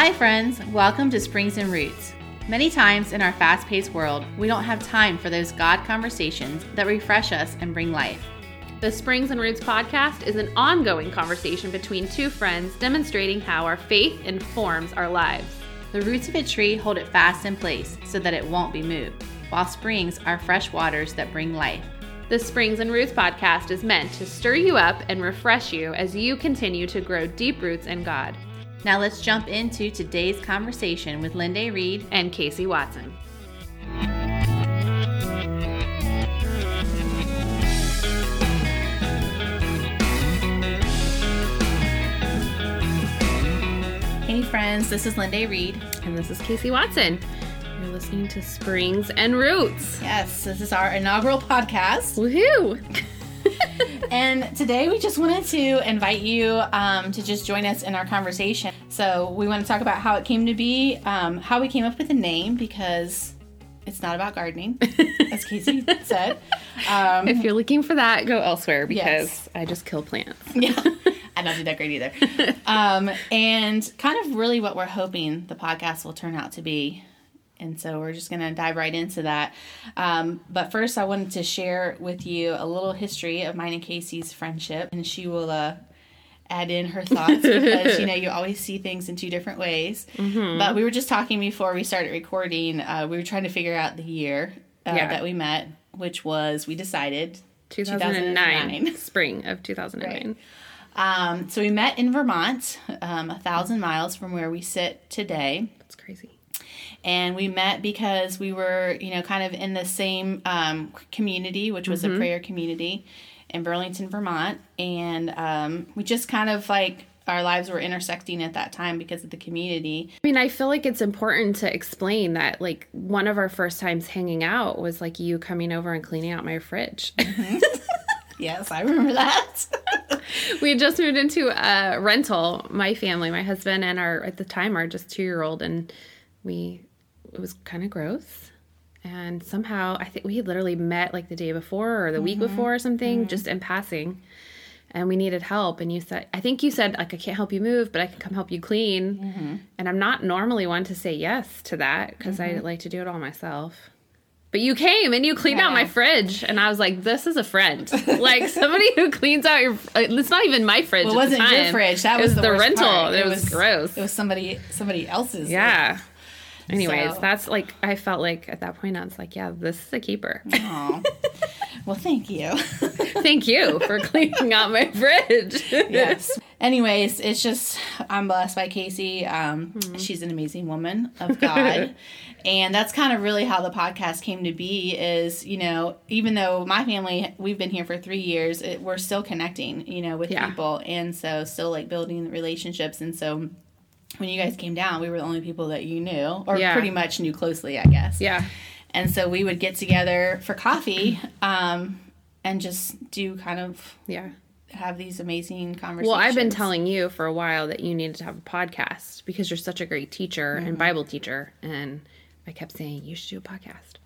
Hi, friends. Welcome to Springs and Roots. Many times in our fast paced world, we don't have time for those God conversations that refresh us and bring life. The Springs and Roots podcast is an ongoing conversation between two friends demonstrating how our faith informs our lives. The roots of a tree hold it fast in place so that it won't be moved, while springs are fresh waters that bring life. The Springs and Roots podcast is meant to stir you up and refresh you as you continue to grow deep roots in God. Now let's jump into today's conversation with Linda Reed and Casey Watson. Hey friends, this is Linda Reed. And this is Casey Watson. You're listening to Springs and Roots. Yes, this is our inaugural podcast. Woohoo! and today we just wanted to invite you um, to just join us in our conversation. So we want to talk about how it came to be, um, how we came up with the name, because it's not about gardening, as Casey said. Um, if you're looking for that, go elsewhere because Yes. I just kill plants. yeah, I don't do that great either. Um, and kind of really what we're hoping the podcast will turn out to be. And so we're just going to dive right into that. Um, but first, I wanted to share with you a little history of mine and Casey's friendship, and she will uh, add in her thoughts because you know you always see things in two different ways. But we were just talking before we started recording. Uh, we were trying to figure out the year uh, Yeah. that we met, which was we decided 2009, 2009. spring of 2009. Um, so we met in Vermont, um, a thousand miles from where we sit today. That's crazy. And we met because we were, you know, kind of in the same um, community, which was a prayer community in Burlington, Vermont. And um, we just kind of like our lives were intersecting at that time because of the community. I mean, I feel like it's important to explain that, like, one of our first times hanging out was like you coming over and cleaning out my fridge. Yes, I remember that. we had just moved into a rental, my family, my husband, and our, at the time, our just two year old. And we, it was kind of gross. And somehow, I think we had literally met like the day before or the week mm-hmm. before or something, mm-hmm. just in passing. And we needed help. And you said, I think you said, like, I can't help you move, but I can come help you clean. Mm-hmm. And I'm not normally one to say yes to that because I like to do it all myself. But you came and you cleaned out my fridge, and I was like, "This is a friend, like somebody who cleans out your. Uh, it's not even my fridge. Well, it wasn't your fridge. That it was, was the, the rental. part. It, was, gross. It was somebody somebody else's. yeah. Anyways, So- that's like I felt like at that point I was like, "Yeah, this is a keeper." Aw. well, thank you. Thank you for cleaning out my fridge. yes. Anyways, it's just I'm blessed by Casey. Um, She's an amazing woman of God, and that's kind of really how the podcast came to be. Is you know even though my family we've been here for three years, it, we're still connecting. You know with Yeah. people, and so still like building relationships, and so. When you guys came down, we were the only people that you knew, or Yeah. pretty much knew closely, I guess. yeah. And so we would get together for coffee um, and just do kind of Yeah. have these amazing conversations. Well, I've been telling you for a while that you needed to have a podcast because you're such a great teacher Mm-hmm. and Bible teacher. And I kept saying, you should do a podcast.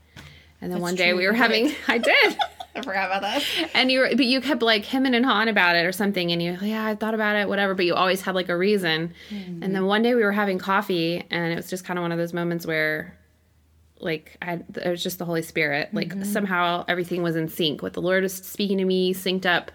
And then That's one day true, we were having. I did. I forgot about that. And you were, but you kept like hemming and hawing about it or something. And you, like yeah, I thought about it, whatever. But you always had like a reason. Mm-hmm. And then one day we were having coffee and it was just kind of one of those moments where like I, it was just the Holy Spirit. Like Mm-hmm. somehow everything was in sync. What the Lord was speaking to me synced up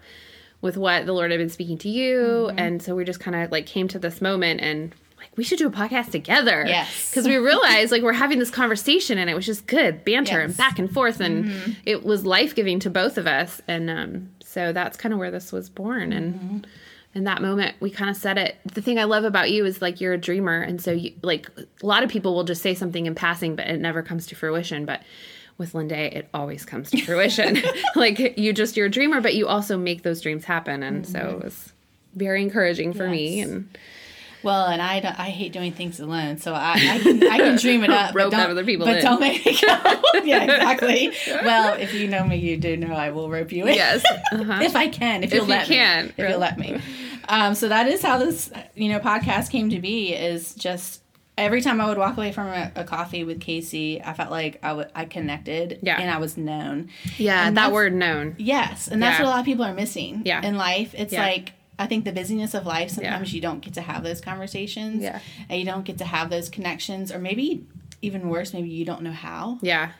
with what the Lord had been speaking to you. Mm-hmm. And so we just kind of like came to this moment and like we should do a podcast together. Yes. Because we realized like we're having this conversation and it was just good banter and Yes. Mm-hmm. back and forth and it was life giving to both of us. And um, so that's kind of where this was born. And Mm-hmm. in that moment, we kind of said it. The thing I love about you is like you're a dreamer. And so you like a lot of people will just say something in passing, but it never comes to fruition. But with Linda, it always comes to fruition. like you just you're a dreamer, but you also make those dreams happen. And so it was very encouraging for me. And Well, and I don't, I hate doing things alone, so I, I can I can dream it up, Rope but don't, other people but in. don't make me go. yeah, exactly. Well, if you know me, you do know I will rope you in. yes, uh-huh. if I can, if, you'll you let can, me, if you'll let me. Um, so that is how this you know podcast came to be. Is just every time I would walk away from a, a coffee with Casey, I felt like I I connected, Yeah. and I was known. yeah, And that word known. Yes, and that's Yeah. what a lot of people are missing. Yeah. in life, it's Yeah. like I think the busyness of life sometimes you don't get to have those conversations. Yeah. And you don't get to have those connections or maybe even worse, maybe you don't know how. Yeah.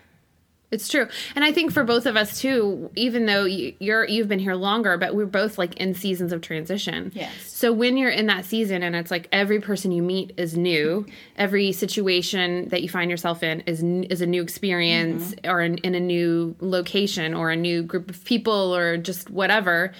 It's true. And I think for both of us too, even though you- you're you've been here longer, but we're both like in seasons of transition. Yes. So when you're in that season and it's like every person you meet is new, every situation that you find yourself in is is a new experience mm-hmm. or in, in a new location or a new group of people or just whatever.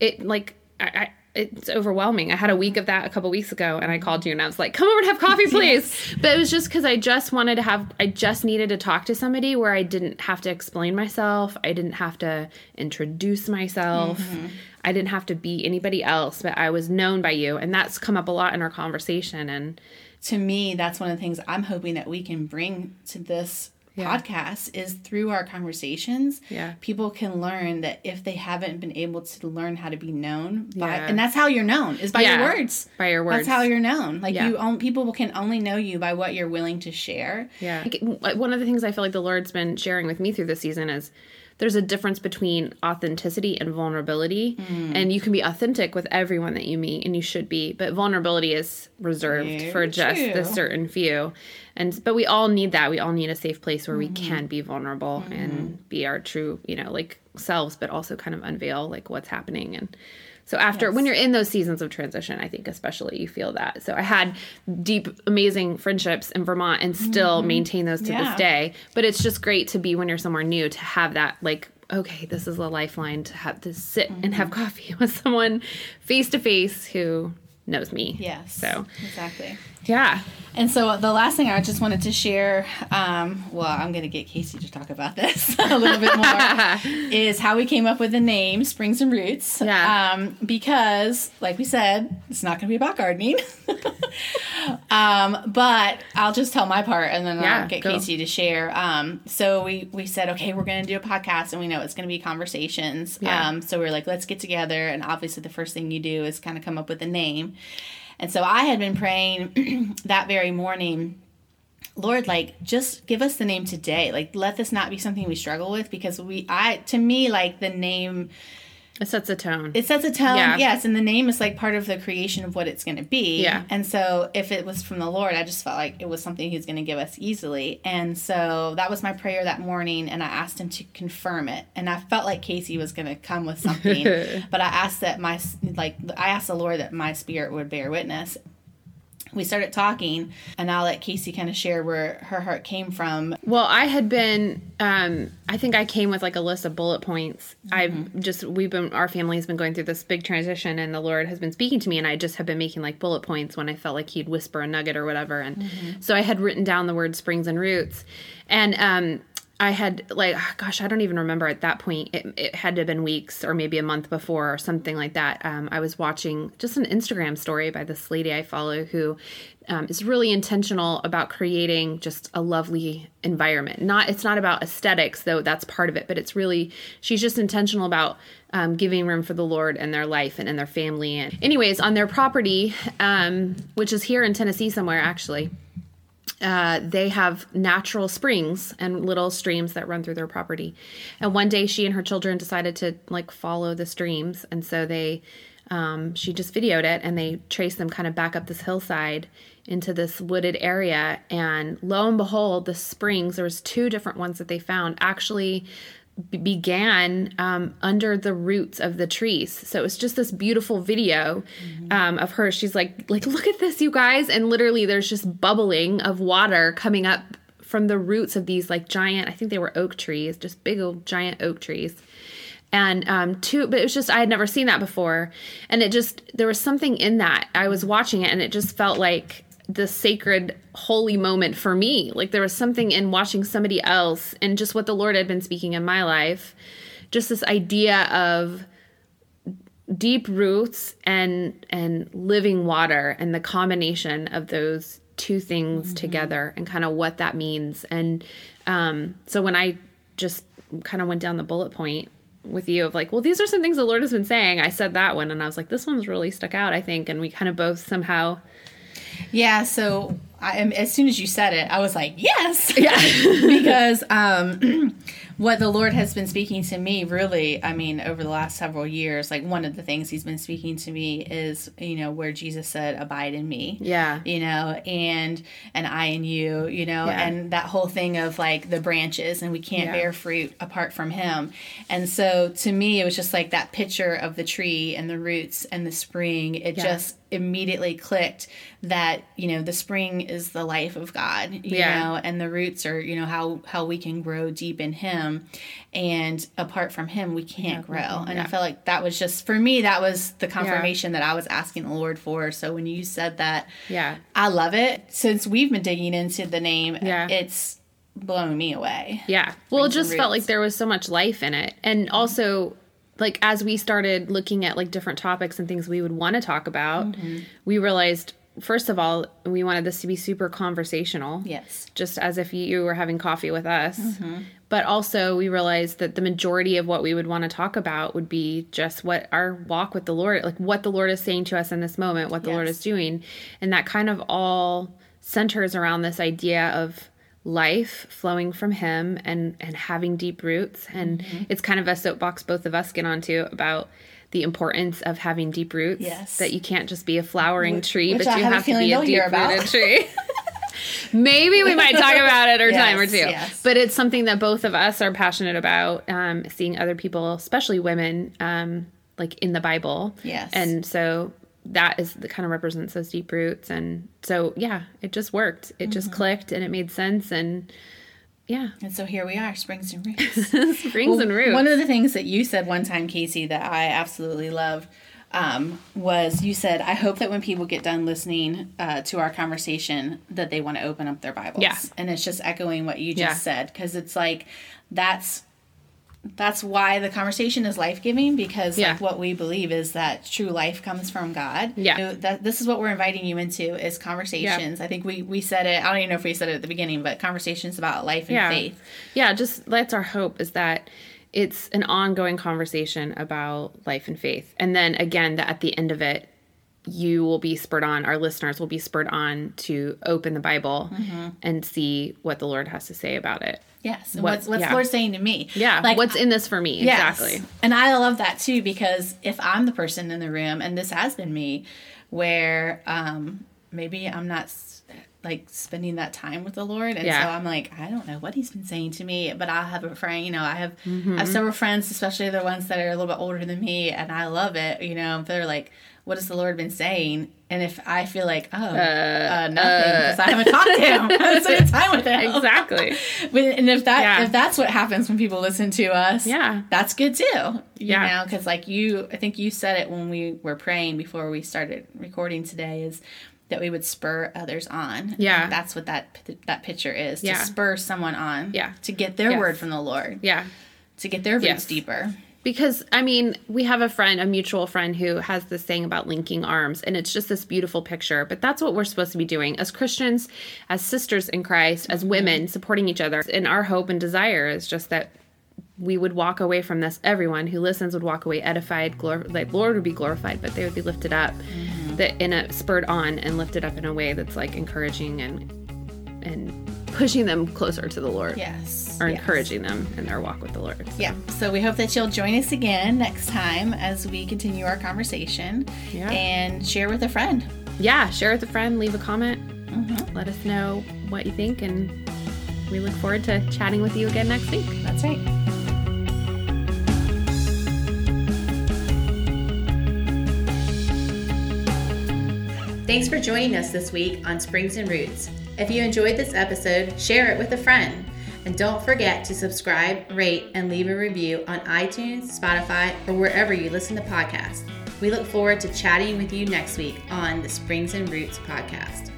It like I it's overwhelming. I had a week of that a couple weeks ago, and I called you and I was like, "Come over and have coffee, please." But it was just because I just wanted to have, I just needed to talk to somebody where I didn't have to explain myself. I didn't have to introduce myself. Mm-hmm. I didn't have to be anybody else, but I was known by you, and that's come up a lot in our conversation. And to me, that's one of the things I'm hoping that we can bring to this Yeah. podcast is through our conversations. Yeah. People can learn that if they haven't been able to learn how to be known by, Yeah. and that's how you're known is by Yeah. your words. By your words. That's how you're known. Like Yeah. you, own, people can only know you by what you're willing to share. Yeah. Like, One of the things I feel like the Lord's been sharing with me through this season is there's a difference between authenticity and vulnerability. Hmm. And you can be authentic with everyone that you meet, and you should be, but vulnerability is reserved for just the true. certain few. And but we all need that. We all need a safe place where we hmm. can be vulnerable and hmm. be our true, you know, like selves, but also kind of unveil like what's happening and so after when you're in those seasons of transition, I think especially you feel that. So I had deep, amazing friendships in Vermont and still mm-hmm. maintain those to Yeah. this day. But it's just great to be when you're somewhere new to have that like, okay, this is a lifeline to have to sit and mm-hmm. have coffee with someone face to face who knows me. Yes. So exactly. yeah. And so the last thing I just wanted to share, um, well, I'm going to get Casey to talk about this a little bit more, is how we came up with the name Springs and Roots. Yeah. Um, because, like we said, it's not going to be about gardening. um, but I'll just tell my part and then Yeah, I'll get go. Casey to share. Um, so we, we said, okay, we're going to do a podcast and we know it's going to be conversations. Yeah. Um, so we are like, let's get together. And obviously, the first thing you do is kind of come up with a name. And so I had been praying that very morning, Lord, like just give us the name today. Like let this not be something we struggle with because we I to me like the name It sets a tone. it sets a tone. Yeah. Yes, and the name is like part of the creation of what it's going to be. Yeah. And so if it was from the Lord, I just felt like it was something he's going to give us easily. And so that was my prayer that morning and I asked him to confirm it. And I felt like Casey was going to come with something, but I asked that my like I asked the Lord that my spirit would bear witness. We started talking, and I'll let Casey kind of share where her heart came from. Well, I had been. Um, I think I came with like a list of bullet points. I've just we've been our family has been going through this big transition, and the Lord has been speaking to me, and I just have been making like bullet points when I felt like He'd whisper a nugget or whatever, and so I had written down the word springs and roots, and um, I had like, gosh, I don't even remember at that point. It, it had to have been weeks or maybe a month before or something like that. Um, I was watching just an Instagram story by this lady I follow who um, is really intentional about creating just a lovely environment. Not, it's not about aesthetics though. That's part of it, but it's really she's just intentional about um, giving room for the Lord in their life and in their family. And anyways, on their property, um, which is here in Tennessee somewhere actually uh, they have natural springs and little streams that run through their property. And one day, she and her children decided to like follow the streams, and so they, um, she just videoed it, and they traced them kind of back up this hillside into this wooded area. And lo and behold, the springs there was two different ones that they found actually b- began um, under the roots of the trees. So it was just this beautiful video um, of her. She's like, like, look at this, you guys, and literally there's just bubbling of water coming up from the roots of these like giant. I think they were oak trees, just big old giant oak trees. And um, two, but it was just I had never seen that before, and it just there was something in that. I was watching it, and it just felt like the sacred holy moment for me. Like there was something in watching somebody else and just what the lord had been speaking in my life. Just this idea of deep roots and and living water and the combination of those two things together and kind of what that means. And um so when i just kind of went down the bullet point with you of like well these are some things the lord has been saying i said that one and i was like this one's really stuck out i think. And we kind of both somehow Yeah, so I am as soon as you said it, I was like, yes. yeah because um what the Lord has been speaking to me really, I mean, over the last several years, like one of the things he's been speaking to me is, you know, where Jesus said, abide in me. Yeah. You know, and and I in you, you know, Yeah. and that whole thing of like the branches and we can't Yeah. bear fruit apart from him. And so to me it was just like that picture of the tree and the roots and the spring. It Yeah. just immediately clicked that, you know, the spring is the life of God, you Yeah. know, and the roots are, you know, how how we can grow deep in him and apart from him we can't grow. And I felt like that was just for me that was the confirmation that I was asking the Lord for. So when you said that Yeah. I love it. Since we've been digging into the name, Yeah. it's blowing me away. Yeah. Well, it just some felt like there was so much life in it. And also, like, as we started looking at like different topics and things we would want to talk about, mm-hmm. we realized, first of all, we wanted this to be super conversational. Yes. Just as if you were having coffee with us. Mm-hmm. But also, we realized that the majority of what we would want to talk about would be just what our walk with the Lord, like what the Lord is saying to us in this moment, what the Lord is doing. And that kind of all centers around this idea of life flowing from him and and having deep roots and Mm-hmm. it's kind of a soapbox both of us get onto about the importance of having deep roots Yes. that you can't just be a flowering tree which but you have have to be a deep rooted tree maybe we might talk about it or time or two yes. but it's something that both of us are passionate about um, seeing other people especially women um, like in the bible Yes. and so that is the kind of represents those deep roots and so yeah it just worked it Mm-hmm. just clicked and it made sense and yeah And so here we are, Springs and Roots. springs and roots One of the things that you said one time, Casey, that I absolutely loved um, was you said, I hope that when people get done listening uh, to our conversation, that they want to open up their Bibles. Yeah. And it's just echoing what you just Yeah. said, because it's like, that's that's why the conversation is life giving because Yeah. like what we believe is that true life comes from God. Yeah. You know, that this is what we're inviting you into is conversations. I think we we said it. I don't even know if we said it at the beginning, but conversations about life and yeah faith. yeah just that's our hope is that it's an ongoing conversation about life and faith and then again that at the end of it you will be spurred on our listeners will be spurred on to open the bible Mm-hmm. and see what the lord has to say about it Yes. What- what's what's yeah. the Lord saying to me? yeah Like what's in this for me Yes. exactly And I love that too because if I'm the person in the room, and this has been me, where um, maybe I'm not like spending that time with the Lord, and Yeah. so I'm like, I don't know what He's been saying to me, but I'll have a friend, you know, I have Mm-hmm. I have several friends, especially the ones that are a little bit older than me, and I love it, you know. They're like, what has the Lord been saying? And if I feel like, oh, uh, nothing, because I haven't talked to him, I haven't spent time with him, exactly but, and if that Yeah. if that's what happens when people listen to us, Yeah. that's good too. You Yeah. know, because like you, I think you said it when we were praying before we started recording today is that we would spur others on. Yeah. that's what that that picture is Yeah. to spur someone on. Yeah. to get their Yes. word from the Lord, yeah to get their roots Yes. deeper. Because I mean, we have a friend, a mutual friend, who has this thing about linking arms, and it's just this beautiful picture. But that's what we're supposed to be doing as Christians, as sisters in Christ, as mm-hmm. women, supporting each other. And our hope and desire is just that we would walk away from this. Everyone who listens would walk away edified, glor- like Lord would be glorified, but they would be lifted up, mm-hmm. that in a spurred on and lifted up in a way that's like encouraging and and pushing them closer to the Lord, Yes, or yes. encouraging them in their walk with the Lord. So, Yeah. So we hope that you'll join us again next time as we continue our conversation Yeah. and share with a friend. yeah, share with a friend, leave a comment, Mm-hmm. let us know what you think, and we look forward to chatting with you again next week. That's right. Thanks for joining us this week on Springs and Roots. If you enjoyed this episode, share it with a friend. And don't forget to subscribe, rate, and leave a review on iTunes, Spotify, or wherever you listen to podcasts. We look forward to chatting with you next week on the Springs and Roots podcast.